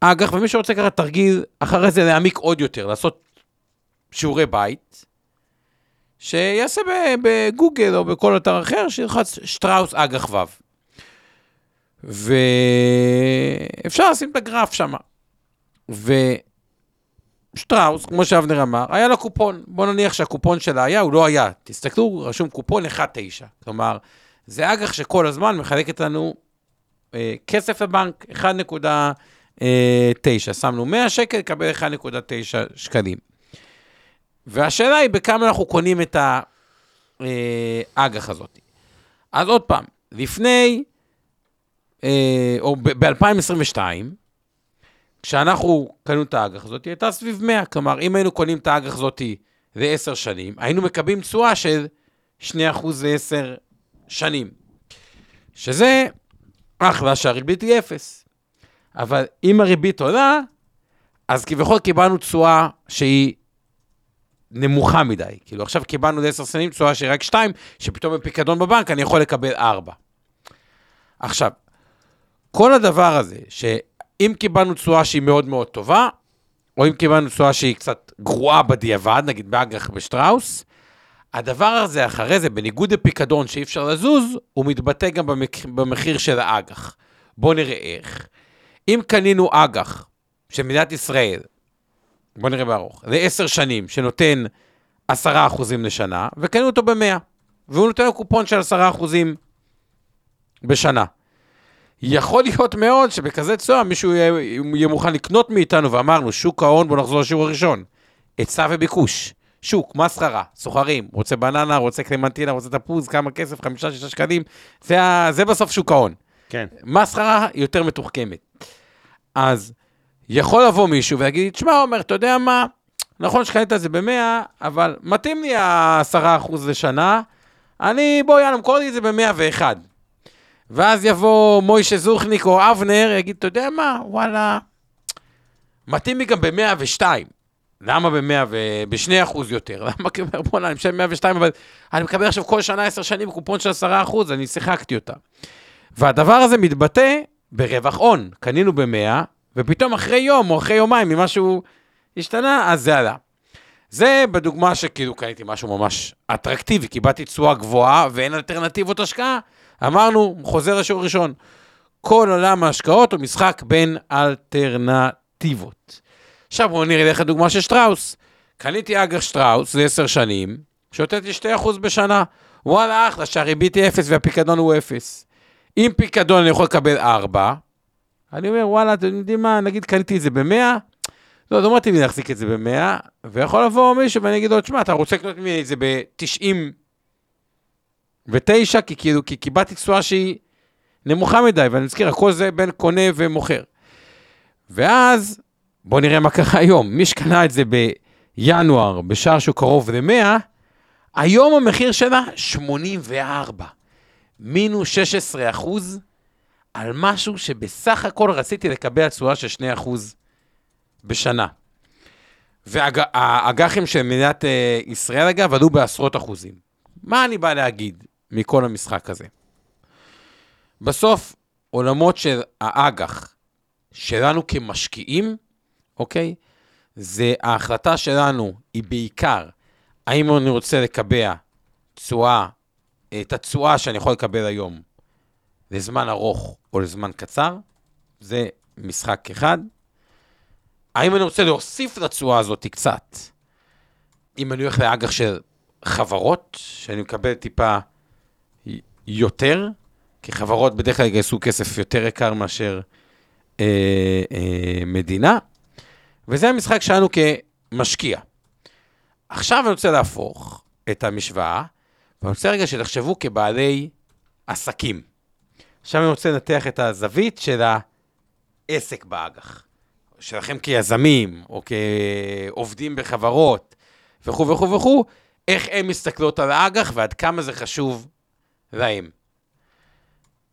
אג"ח, ומי שרוצה ככה תרגיל, אחרי זה להעמיק עוד יותר, לעשות שיעורי בית, שיעשה בגוגל או בכל אתר אחר, שילחץ שטראוס אג"ח ו'. ואפשר לשים את הגרף שם. ושטראוס, כמו שאבנר אמר, היה לה קופון. בוא נניח שהקופון שלה היה, הוא לא היה. תסתכלו, רשום קופון 1.9. כלומר, זה אג"ח שכל הזמן מחלקת לנו אה, כסף לבנק, 1.9. שמנו 100 שקל, קבל 1.9 שקלים. והשאלה היא בכמה אנחנו קונים את האג"ח הזאת. אז עוד פעם, לפני, אה, או ב-2022, כשאנחנו קנו את האג"ח הזאת, הייתה סביב 100. כלומר, אם היינו קונים את האג"ח הזאת ל-10 שנים, היינו מקבלים תשואה של 2% ל-10 שנים. שזה אחלה שהריבית היא 0. אבל אם הריבית עולה, אז כביכול קיבלנו תשואה שהיא נמוכה מדי. כאילו, עכשיו קיבלנו ל-10 שנים תשואה שהיא רק 2, שפתאום בפיקדון בבנק אני יכול לקבל 4. עכשיו, כל הדבר הזה, שאם קיבלנו תשואה שהיא מאוד מאוד טובה, או אם קיבלנו תשואה שהיא קצת גרועה בדיעבד, נגיד באג"ח בשטראוס, הדבר הזה אחרי זה, בניגוד לפיקדון שאי אפשר לזוז, הוא מתבטא גם. במחיר של האג"ח. בואו נראה איך. אם קנינו אג"ח של מדינת ישראל, בואו נראה בארוך, לעשר שנים, שנותן עשרה אחוזים לשנה, וקנינו אותו במאה, והוא נותן לו קופון של עשרה אחוזים בשנה. יכול להיות מאוד שבכזה תשואה מישהו יהיה, יהיה מוכן לקנות מאיתנו, ואמרנו, שוק ההון, בואו נחזור לשיעור הראשון. היצע וביקוש. שוק, מסחרה, סוחרים, רוצה בננה, רוצה קלמנטינה, רוצה תפוז, כמה כסף, חמישה, שישה שקלים, זה, זה בסוף שוק ההון. כן. מסחרה יותר מתוחכמת. אז יכול לבוא מישהו ויגיד, שמע, עומר, אתה יודע מה? נכון שקנית את זה ב-100, אבל מתאים לי ה-10% לשנה, אני, בוא, יאללה, מקור לי את זה ב-101. ואז יבוא מוישה זוכניק או אבנר, יגיד, אתה יודע מה? וואלה, מתאים לי גם ב-102. למה ב-100 ו... ב-2% יותר? [LAUGHS] למה כי אומר, בוא'נה, אני משלם 102, אבל אני מקבל עכשיו כל שנה 10 שנים קופון של 10%, אני שיחקתי אותה. והדבר הזה מתבטא ברווח הון. קנינו ב-100, ופתאום אחרי יום או אחרי יומיים, אם משהו השתנה, אז זה עלה. זה בדוגמה שכאילו קניתי משהו ממש אטרקטיבי, קיבלתי תשואה גבוהה ואין אלטרנטיבות השקעה. אמרנו, חוזר לשיעור ראשון, כל עולם ההשקעות הוא משחק בין אלטרנטיבות. עכשיו בואו נראה לך דוגמה של שטראוס. קניתי אג"ח שטראוס ל-10 שנים, שהוצאתי 2% בשנה. וואלה, אחלה, שהריבית היא 0 והפיקדון הוא 0. עם פיקדון אני יכול לקבל 4. אני אומר, וואלה, אתם יודעים מה, נגיד קניתי את זה ב-100, לא, לא מתאים לי להחזיק את זה ב-100, ויכול לבוא מישהו ואני אגיד לו, תשמע, אתה רוצה לקנות ממני את זה ב-99, כי כאילו, כי קיבלתי תשואה שהיא נמוכה מדי, ואני מזכיר, הכל זה בין קונה ומוכר. ואז, בואו נראה מה קרה היום. מי שקנה את זה בינואר, בשער שהוא קרוב ל-100, היום המחיר שלה 84. מינוס 16 אחוז על משהו שבסך הכל רציתי לקבל תשואה של 2 אחוז בשנה. והאג"חים של מדינת אה, ישראל, אגב, עלו בעשרות אחוזים. מה אני בא להגיד מכל המשחק הזה? בסוף, עולמות של האג"ח שלנו כמשקיעים, אוקיי? זה ההחלטה שלנו היא בעיקר, האם אני רוצה לקבע תשואה, את התשואה שאני יכול לקבל היום לזמן ארוך או לזמן קצר, זה משחק אחד. האם אני רוצה להוסיף לתשואה הזאת קצת? אם אני הולך לאג"ח של חברות, שאני מקבל טיפה יותר, כי חברות בדרך כלל יגייסו כסף יותר יקר מאשר אה, אה, מדינה, וזה המשחק שלנו כמשקיע. עכשיו אני רוצה להפוך את המשוואה, ואני רוצה רגע שתחשבו כבעלי עסקים. עכשיו אני רוצה לנתח את הזווית של העסק באג"ח. שלכם כיזמים, או כעובדים בחברות, וכו' וכו' וכו', איך הן מסתכלות על האג"ח ועד כמה זה חשוב להם.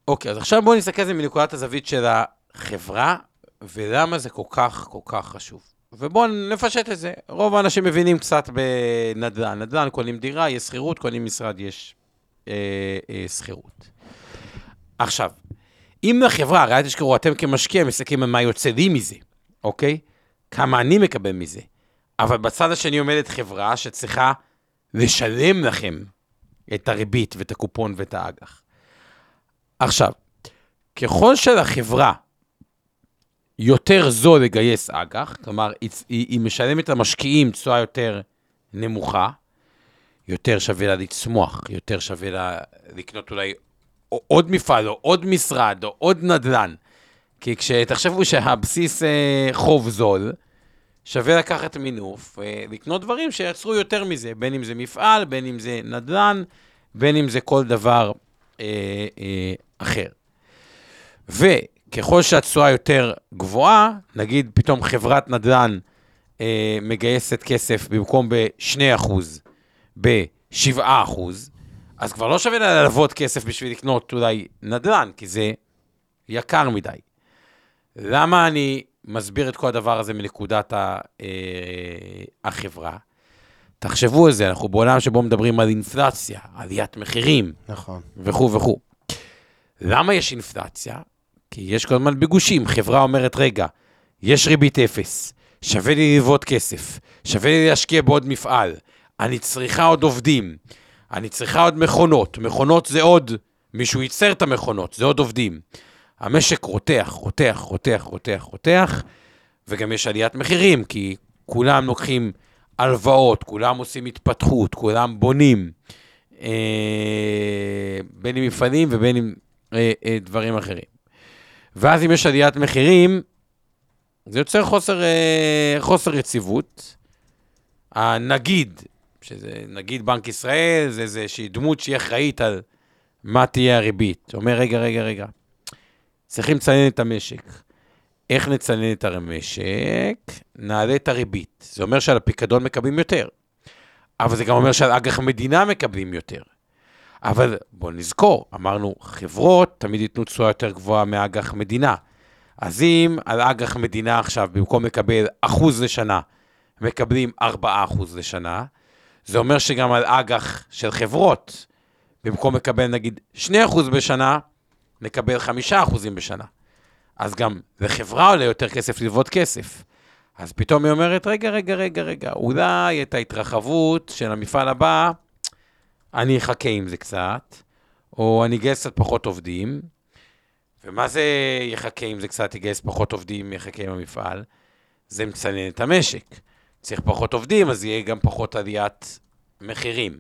אוקיי, אז עכשיו בואו נסתכל על זה מנקודת הזווית של החברה, ולמה זה כל כך כל כך חשוב. ובואו נפשט את זה. רוב האנשים מבינים קצת בנדל"ן. נדל"ן, קונים דירה, יש שכירות, קונים משרד, יש אה, אה, שכירות. עכשיו, אם לחברה, הרי אל תשכחו, אתם כמשקיע מסתכלים על מה יוצא לי מזה, אוקיי? כמה אני מקבל מזה. אבל בצד השני עומדת חברה שצריכה לשלם לכם את הריבית ואת הקופון ואת האג"ח. עכשיו, ככל שלחברה יותר זול לגייס אג"ח, כלומר, היא משלמת למשקיעים תשואה יותר נמוכה, יותר שווה לה לצמוח, יותר שווה לה לקנות אולי עוד מפעל, או עוד משרד, או עוד נדל"ן. כי כשתחשבו שהבסיס אה, חוב זול, שווה לקחת מינוף, אה, לקנות דברים שיצרו יותר מזה, בין אם זה מפעל, בין אם זה נדל"ן, בין אם זה כל דבר אה, אה, אחר. וככל שהתשואה יותר גבוהה, נגיד פתאום חברת נדל"ן אה, מגייסת כסף במקום ב-2%, ב-7%, אז כבר לא שווה ללוות כסף בשביל לקנות אולי נדל"ן, כי זה יקר מדי. למה אני מסביר את כל הדבר הזה מנקודת ה, אה, החברה? תחשבו על זה, אנחנו בעולם שבו מדברים על אינפלציה, עליית מחירים, נכון. וכו' וכו'. למה יש אינפלציה? כי יש כל הזמן בגושים. חברה אומרת, רגע, יש ריבית אפס, שווה לי ללוות כסף, שווה לי להשקיע בעוד מפעל, אני צריכה עוד עובדים, אני צריכה עוד מכונות. מכונות זה עוד, מישהו ייצר את המכונות, זה עוד עובדים. המשק רותח, רותח, רותח, רותח, רותח, וגם יש עליית מחירים, כי כולם לוקחים הלוואות, כולם עושים התפתחות, כולם בונים, אה, בין אם מפעלים ובין אם אה, אה, דברים אחרים. ואז אם יש עליית מחירים, זה יוצר חוסר, אה, חוסר יציבות. הנגיד, שזה נגיד בנק ישראל, זה איזושהי דמות שהיא אחראית על מה תהיה הריבית. אומר, רגע, רגע, רגע, צריכים לציין את המשק. איך נצנן את המשק? נעלה את הריבית. זה אומר שעל הפיקדון מקבלים יותר. אבל זה גם אומר שעל אג"ח מדינה מקבלים יותר. אבל בואו נזכור, אמרנו, חברות תמיד ייתנו תשואה יותר גבוהה מאג"ח מדינה. אז אם על אג"ח מדינה עכשיו, במקום לקבל אחוז לשנה, מקבלים 4 אחוז לשנה, זה אומר שגם על אג"ח של חברות, במקום לקבל נגיד 2 אחוז בשנה, נקבל 5 אחוזים בשנה. אז גם לחברה עולה יותר כסף ללוות כסף. אז פתאום היא אומרת, רגע, רגע, רגע, רגע, אולי את ההתרחבות של המפעל הבא, אני אחכה עם זה קצת, או אני אגייס קצת פחות עובדים. ומה זה יחכה עם זה קצת, יגייס פחות עובדים, יחכה עם המפעל? זה מצנן את המשק. צריך פחות עובדים, אז יהיה גם פחות עליית מחירים.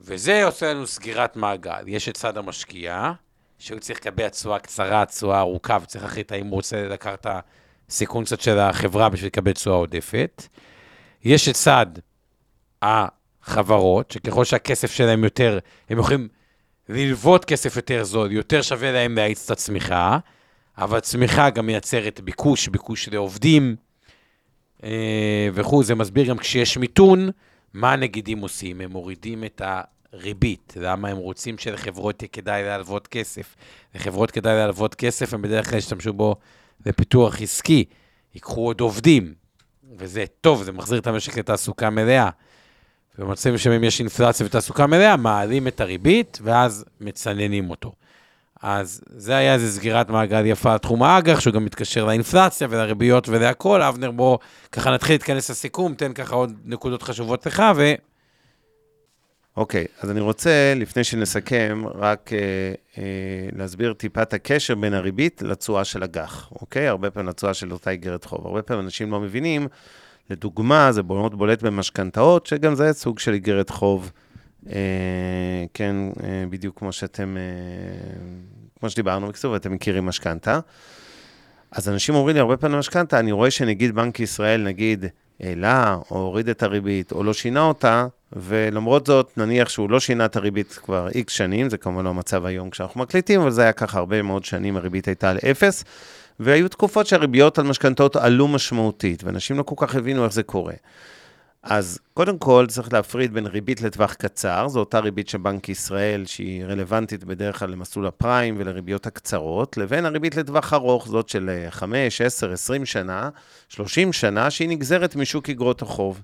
וזה עושה לנו סגירת מעגל. יש את צד המשקיע, שהוא צריך לקבל תשואה קצרה, תשואה ארוכה, וצריך להחליט האם הוא רוצה לקחת את הסיכון קצת של החברה בשביל לקבל תשואה עודפת. יש את צד החברות, שככל שהכסף שלהם יותר, הם יכולים ללוות כסף יותר זול, יותר שווה להם להאיץ את הצמיחה, אבל צמיחה גם מייצרת ביקוש, ביקוש לעובדים וכו'. זה מסביר גם כשיש מיתון, מה הנגידים עושים? הם מורידים את הריבית. למה הם רוצים שלחברות יהיה כדאי להלוות כסף? לחברות כדאי להלוות כסף, הם בדרך כלל ישתמשו בו לפיתוח עסקי. ייקחו עוד עובדים, וזה טוב, זה מחזיר את המשק לתעסוקה מלאה. במצבים שבהם יש אינפלציה ותעסוקה מלאה, מעלים את הריבית, ואז מצננים אותו. אז זה היה איזה סגירת מעגל יפה על תחום האג"ח, שהוא גם מתקשר לאינפלציה ולריביות ולהכול. אבנר, בוא ככה נתחיל להתכנס לסיכום, תן ככה עוד נקודות חשובות לך, ו... אוקיי, אז אני רוצה, לפני שנסכם, רק אה, אה, להסביר טיפה את הקשר בין הריבית לתשואה של אג"ח, אוקיי? הרבה פעמים לתשואה של אותה איגרת חוב. הרבה פעמים אנשים לא מבינים, לדוגמה, זה מאוד בולט במשכנתאות, שגם זה סוג של איגרת חוב, כן, אה, בדיוק כמו שאתם, אה, כמו שדיברנו בקיצור, ואתם מכירים משכנתה. אז אנשים אומרים לי הרבה פעמים משכנתה, אני רואה שנגיד בנק ישראל, נגיד, העלה או הוריד את הריבית או לא שינה אותה, ולמרות זאת, נניח שהוא לא שינה את הריבית כבר איקס שנים, זה כמובן לא המצב היום כשאנחנו מקליטים, אבל זה היה ככה הרבה מאוד שנים, הריבית הייתה על אפס, והיו תקופות שהריביות על משכנתאות עלו משמעותית, ואנשים לא כל כך הבינו איך זה קורה. אז קודם כל צריך להפריד בין ריבית לטווח קצר, זו אותה ריבית של בנק ישראל, שהיא רלוונטית בדרך כלל למסלול הפריים ולריביות הקצרות, לבין הריבית לטווח ארוך, זאת של 5, 10, 20 שנה, 30 שנה, שהיא נגזרת משוק אגרות החוב.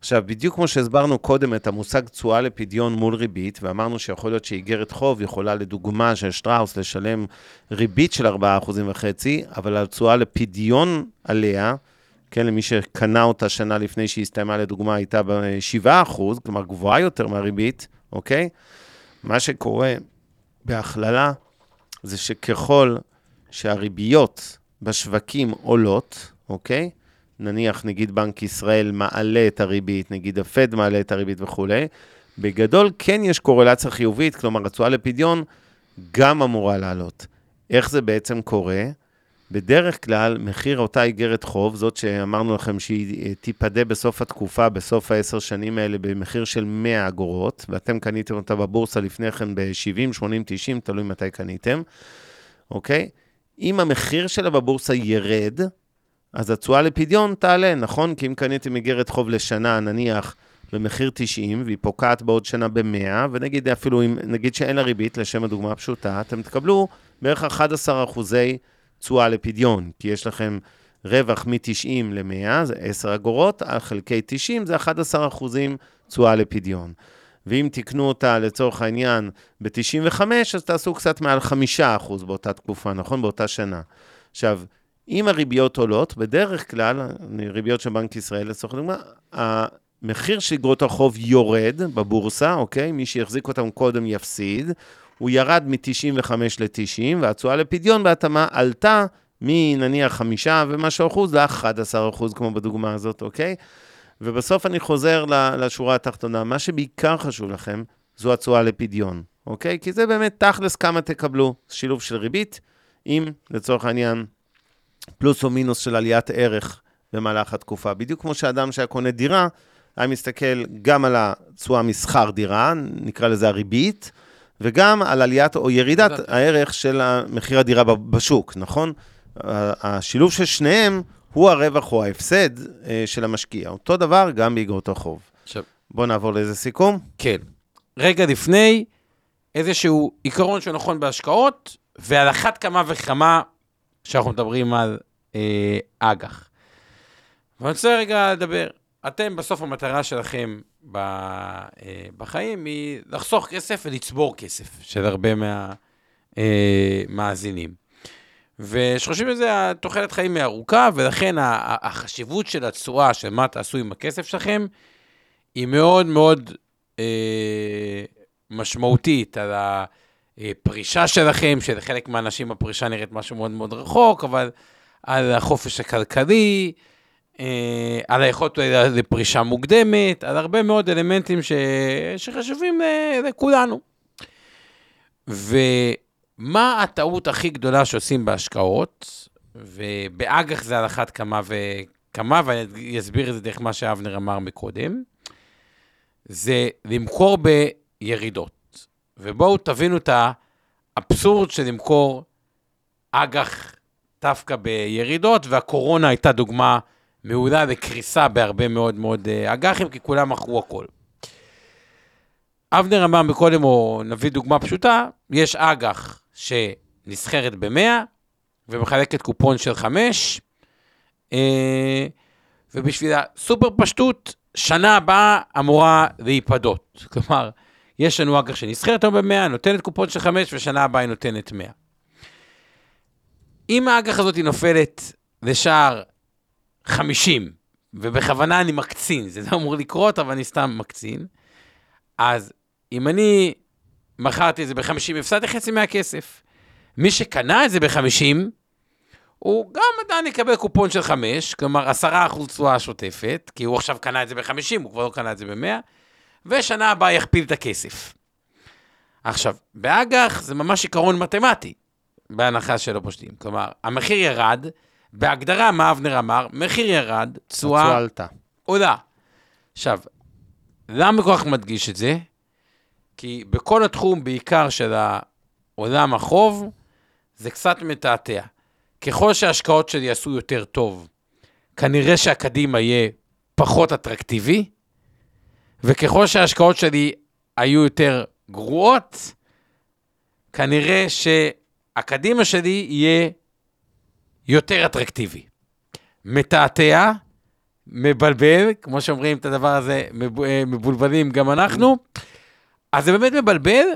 עכשיו, בדיוק כמו שהסברנו קודם את המושג תשואה לפדיון מול ריבית, ואמרנו שיכול להיות שאיגרת חוב יכולה, לדוגמה של שטראוס, לשלם ריבית של 4.5%, אבל התשואה לפדיון עליה, כן, למי שקנה אותה שנה לפני שהיא הסתיימה, לדוגמה, הייתה ב-7%, כלומר גבוהה יותר מהריבית, אוקיי? מה שקורה בהכללה זה שככל שהריביות בשווקים עולות, אוקיי? נניח נגיד בנק ישראל מעלה את הריבית, נגיד הפד מעלה את הריבית וכולי, בגדול כן יש קורלציה חיובית, כלומר התשואה לפדיון גם אמורה לעלות. איך זה בעצם קורה? בדרך כלל, מחיר אותה איגרת חוב, זאת שאמרנו לכם שהיא תיפדה בסוף התקופה, בסוף העשר שנים האלה, במחיר של 100 אגורות, ואתם קניתם אותה בבורסה לפני כן ב-70, 80, 90, תלוי מתי קניתם, אוקיי? אם המחיר שלה בבורסה ירד, אז התשואה לפדיון תעלה, נכון? כי אם קניתם איגרת חוב לשנה, נניח, במחיר 90, והיא פוקעת בעוד שנה ב-100, ונגיד אפילו אם, נגיד שאין לה ריבית, לשם הדוגמה הפשוטה, אתם תקבלו בערך 11 אחוזי תשואה לפדיון, כי יש לכם רווח מ-90 ל-100, זה 10 אגורות, חלקי 90 זה 11 אחוזים תשואה לפדיון. ואם תקנו אותה לצורך העניין ב-95, אז תעשו קצת מעל 5 אחוז באותה תקופה, נכון? באותה שנה. עכשיו, אם הריביות עולות, בדרך כלל, ריביות של בנק ישראל, לצורך הדוגמה, המחיר של אגרות החוב יורד בבורסה, אוקיי? מי שיחזיק אותם קודם יפסיד. הוא ירד מ-95 ל-90, והתשואה לפדיון בהתאמה עלתה מנניח 5 ומשהו אחוז ל-11 אחוז, כמו בדוגמה הזאת, אוקיי? ובסוף אני חוזר לשורה התחתונה. מה שבעיקר חשוב לכם, זו התשואה לפדיון, אוקיי? כי זה באמת תכלס כמה תקבלו, שילוב של ריבית, עם, לצורך העניין, פלוס או מינוס של עליית ערך במהלך התקופה. בדיוק כמו שאדם שהיה קונה דירה, היה מסתכל גם על התשואה משכר דירה, נקרא לזה הריבית, וגם על עליית או ירידת הערך של מחיר הדירה בשוק, נכון? השילוב של שניהם הוא הרווח או ההפסד אה, של המשקיע. אותו דבר גם באגרות החוב. עכשיו... בואו נעבור לאיזה סיכום. כן. רגע לפני, איזשהו עיקרון שנכון בהשקעות, ועל אחת כמה וכמה שאנחנו מדברים על אה, אג"ח. ואני רוצה רגע לדבר. אתם, בסוף המטרה שלכם בחיים היא לחסוך כסף ולצבור כסף, של הרבה מהמאזינים. אה, ושחושבים שזה, התוחלת חיים היא ארוכה, ולכן החשיבות של התשואה, של מה תעשו עם הכסף שלכם, היא מאוד מאוד אה, משמעותית על הפרישה שלכם, שלחלק מהאנשים הפרישה נראית משהו מאוד מאוד רחוק, אבל על החופש הכלכלי, אה, על היכולת לפרישה מוקדמת, על הרבה מאוד אלמנטים ש... שחשובים לכולנו. ומה הטעות הכי גדולה שעושים בהשקעות, ובאג"ח זה על אחת כמה וכמה, ואני אסביר את זה דרך מה שאבנר אמר מקודם, זה למכור בירידות. ובואו תבינו את האבסורד של למכור אג"ח דווקא בירידות, והקורונה הייתה דוגמה מעולה לקריסה בהרבה מאוד מאוד אה, אג"חים, כי כולם מכרו הכל. אבנר אמר מקודם, או נביא דוגמה פשוטה, יש אג"ח שנסחרת ב-100 ומחלקת קופון של 5, אה, ובשביל הסופר פשטות, שנה הבאה אמורה להיפדות. [LAUGHS] כלומר, יש לנו אג"ח שנסחרת היום ב-100, נותנת קופון של 5, ושנה הבאה היא נותנת 100. אם האג"ח הזאת נופלת לשער 50, ובכוונה אני מקצין, זה לא אמור לקרות, אבל אני סתם מקצין, אז אם אני מכרתי את זה ב-50, הפסדתי חצי מהכסף. מי שקנה את זה ב-50, הוא גם עדיין יקבל קופון של 5, כלומר 10% תשואה שוטפת, כי הוא עכשיו קנה את זה ב-50, הוא כבר לא קנה את זה ב-100, ושנה הבאה יכפיל את הכסף. עכשיו, באג"ח זה ממש עיקרון מתמטי, בהנחה שלא פושטים. כלומר, המחיר ירד, בהגדרה, מה אבנר אמר, מחיר ירד, תשואה עלתה. עולה. עכשיו, למה כל כך מדגיש את זה? כי בכל התחום, בעיקר של עולם החוב, זה קצת מתעתע. ככל שההשקעות שלי יעשו יותר טוב, כנראה שהקדימה יהיה פחות אטרקטיבי, וככל שההשקעות שלי היו יותר גרועות, כנראה שהקדימה שלי יהיה יותר אטרקטיבי. מתעתע, מבלבל, כמו שאומרים את הדבר הזה, אה, מבולבלים גם אנחנו. אז זה באמת מבלבל,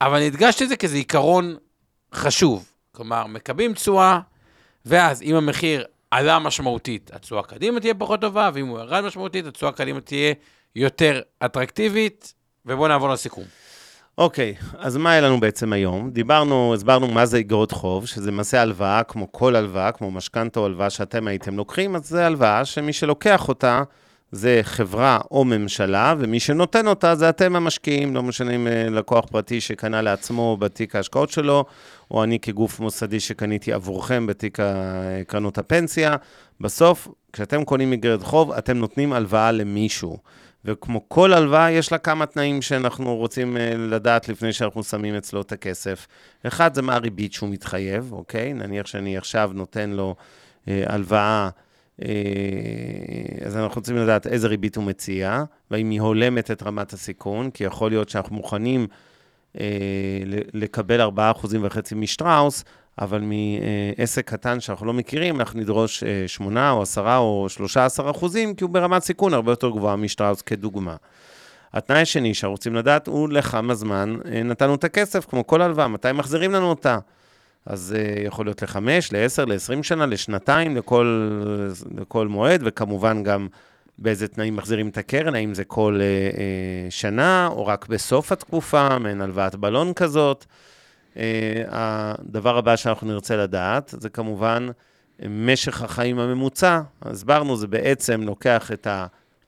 אבל אני הדגשתי את זה כי זה עיקרון חשוב. כלומר, מקבלים תשואה, ואז אם המחיר עלה משמעותית, התשואה קדימה תהיה פחות טובה, ואם הוא ירד משמעותית, התשואה קדימה תהיה יותר אטרקטיבית. ובואו נעבור לסיכום. אוקיי, אז מה היה לנו בעצם היום? דיברנו, הסברנו מה זה אגרות חוב, שזה למעשה הלוואה, כמו כל הלוואה, כמו משכנתה או הלוואה שאתם הייתם לוקחים, אז זה הלוואה שמי שלוקח אותה זה חברה או ממשלה, ומי שנותן אותה זה אתם המשקיעים, לא משנה אם אה, לקוח פרטי שקנה לעצמו בתיק ההשקעות שלו, או אני כגוף מוסדי שקניתי עבורכם בתיק ה- קרנות הפנסיה. בסוף, כשאתם קונים אגרת חוב, אתם נותנים הלוואה למישהו. וכמו כל הלוואה, יש לה כמה תנאים שאנחנו רוצים אה, לדעת לפני שאנחנו שמים אצלו את הכסף. אחד, זה מה הריבית שהוא מתחייב, אוקיי? נניח שאני עכשיו נותן לו אה, הלוואה, אה, אז אנחנו רוצים לדעת איזה ריבית הוא מציע, והאם היא הולמת את רמת הסיכון, כי יכול להיות שאנחנו מוכנים אה, לקבל 4.5% משטראוס, אבל מעסק קטן שאנחנו לא מכירים, אנחנו נדרוש אה, 8 או 10 או 13 אחוזים, כי הוא ברמת סיכון הרבה יותר גבוהה משטראוס כדוגמה. התנאי השני שאנחנו רוצים לדעת הוא לכמה זמן אה, נתנו את הכסף, כמו כל הלוואה, מתי מחזירים לנו אותה. אז uh, יכול להיות לחמש, לעשר, לעשרים שנה, לשנתיים, לכל, לכל מועד, וכמובן גם באיזה תנאים מחזירים את הקרן, האם זה כל uh, uh, שנה, או רק בסוף התקופה, מעין הלוואת בלון כזאת. Uh, הדבר הבא שאנחנו נרצה לדעת, זה כמובן משך החיים הממוצע. הסברנו, זה בעצם לוקח את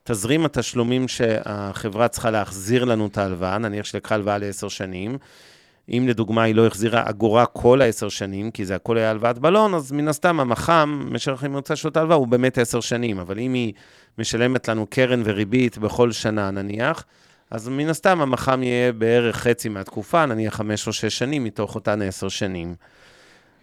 תזרים התשלומים שהחברה צריכה להחזיר לנו את ההלוואה, נניח שלקחה הלוואה לעשר שנים, אם לדוגמה היא לא החזירה אגורה כל העשר שנים, כי זה הכל היה הלוואת בלון, אז מן הסתם המח"מ, משך הממוצע של אותה הלוואה, הוא באמת עשר שנים. אבל אם היא משלמת לנו קרן וריבית בכל שנה נניח, אז מן הסתם המח"מ יהיה בערך חצי מהתקופה, נניח חמש או שש שנים מתוך אותן עשר שנים.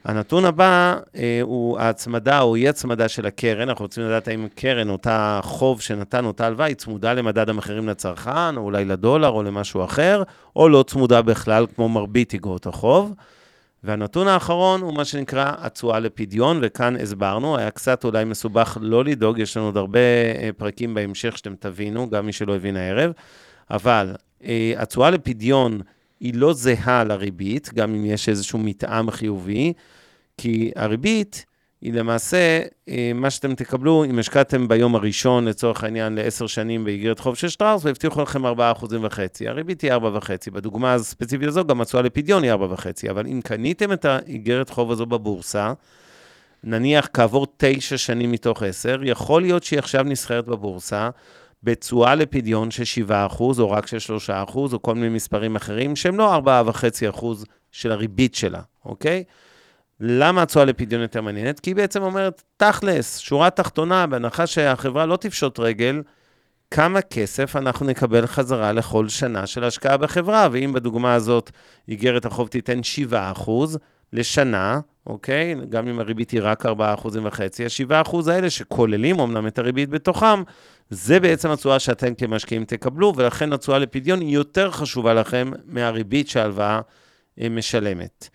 הנתון הבא אה, הוא ההצמדה או אי-הצמדה של הקרן. אנחנו רוצים לדעת האם קרן, אותה חוב שנתן, אותה הלוואה, היא צמודה למדד המחירים לצרכן, או אולי לדולר או למשהו אחר, או לא צמודה בכלל, כמו מרבית אגרות החוב. והנתון האחרון הוא מה שנקרא התשואה לפדיון, וכאן הסברנו, היה קצת אולי מסובך לא לדאוג, יש לנו עוד הרבה אה, פרקים בהמשך שאתם תבינו, גם מי שלא הבין הערב, אבל אה, התשואה לפדיון היא לא זהה לריבית, גם אם יש איזשהו מתאם חיובי, כי הריבית היא למעשה אה, מה שאתם תקבלו אם השקעתם ביום הראשון, לצורך העניין, לעשר שנים באיגרת חוב של שטראוס, והבטיחו לכם 4.5%. הריבית היא 4.5. בדוגמה הספציפית הזו, גם התשואה לפדיון היא 4.5. אבל אם קניתם את האיגרת חוב הזו בבורסה, נניח כעבור תשע שנים מתוך עשר, יכול להיות שהיא עכשיו נסחרת בבורסה, בתשואה לפדיון של 7% או רק של 3% או כל מיני מספרים אחרים, שהם לא 4.5% של הריבית שלה, אוקיי? למה התשואה לפדיון יותר מעניינת? כי היא בעצם אומרת, תכלס, שורה תחתונה, בהנחה שהחברה לא תפשוט רגל, כמה כסף אנחנו נקבל חזרה לכל שנה של השקעה בחברה, ואם בדוגמה הזאת איגרת החוב תיתן 7% לשנה, אוקיי? גם אם הריבית היא רק 4.5%, ה-7% האלה שכוללים אומנם את הריבית בתוכם, זה בעצם התשואה שאתם כמשקיעים תקבלו, ולכן התשואה לפדיון היא יותר חשובה לכם מהריבית שההלוואה אה, משלמת.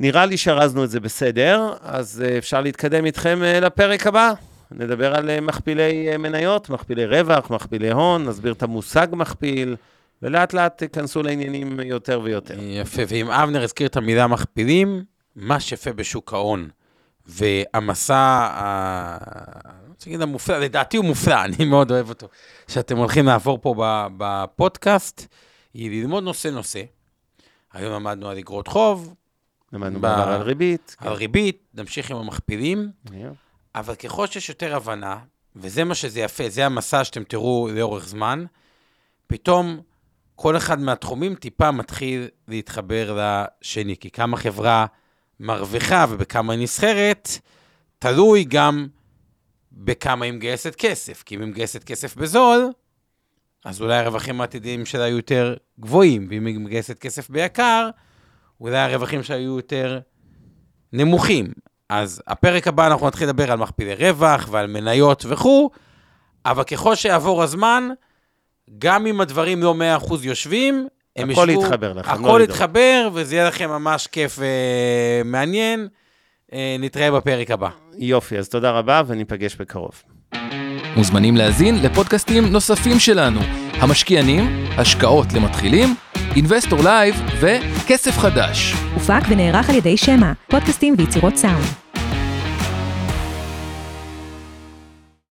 נראה לי שארזנו את זה בסדר, אז אה, אפשר להתקדם איתכם אה, לפרק הבא. נדבר על מכפילי מניות, מכפילי רווח, מכפילי הון, נסביר את המושג מכפיל, ולאט לאט תיכנסו לעניינים יותר ויותר. יפה, ואם אבנר הזכיר את המילה מכפילים, מה שיפה בשוק ההון, והמסע, ה- אני רוצה להגיד המופלא, לדעתי הוא מופלא, [LAUGHS] אני מאוד אוהב אותו, שאתם הולכים לעבור פה בפודקאסט, היא ללמוד נושא-נושא. היום למדנו על אגרות חוב, למדנו ב- על ריבית. על ריבית, נמשיך עם המכפילים, כן. אבל ככל שיש יותר הבנה, וזה מה שזה יפה, זה המסע שאתם תראו לאורך זמן, פתאום כל אחד מהתחומים טיפה מתחיל להתחבר לשני, כי כמה חברה מרוויחה ובכמה היא נסחרת, תלוי גם בכמה היא מגייסת כסף, כי אם היא מגייסת כסף בזול, אז אולי הרווחים העתידיים שלה יהיו יותר גבוהים, ואם היא מגייסת כסף ביקר, אולי הרווחים שלה יהיו יותר נמוכים. אז הפרק הבא אנחנו נתחיל לדבר על מכפילי רווח ועל מניות וכו', אבל ככל שיעבור הזמן, גם אם הדברים לא 100% יושבים, הם הכל ישבו... יתחבר לכם, לא הכל לדאוג. יתחבר, וזה יהיה לכם ממש כיף ומעניין. אה, נתראה בפרק הבא. יופי, אז תודה רבה, וניפגש בקרוב. מוזמנים להאזין לפודקאסטים נוספים שלנו, המשקיענים, השקעות למתחילים, Investor Live וכסף חדש. הופק ונערך על ידי שמע, פודקאסטים ויצירות סאונד.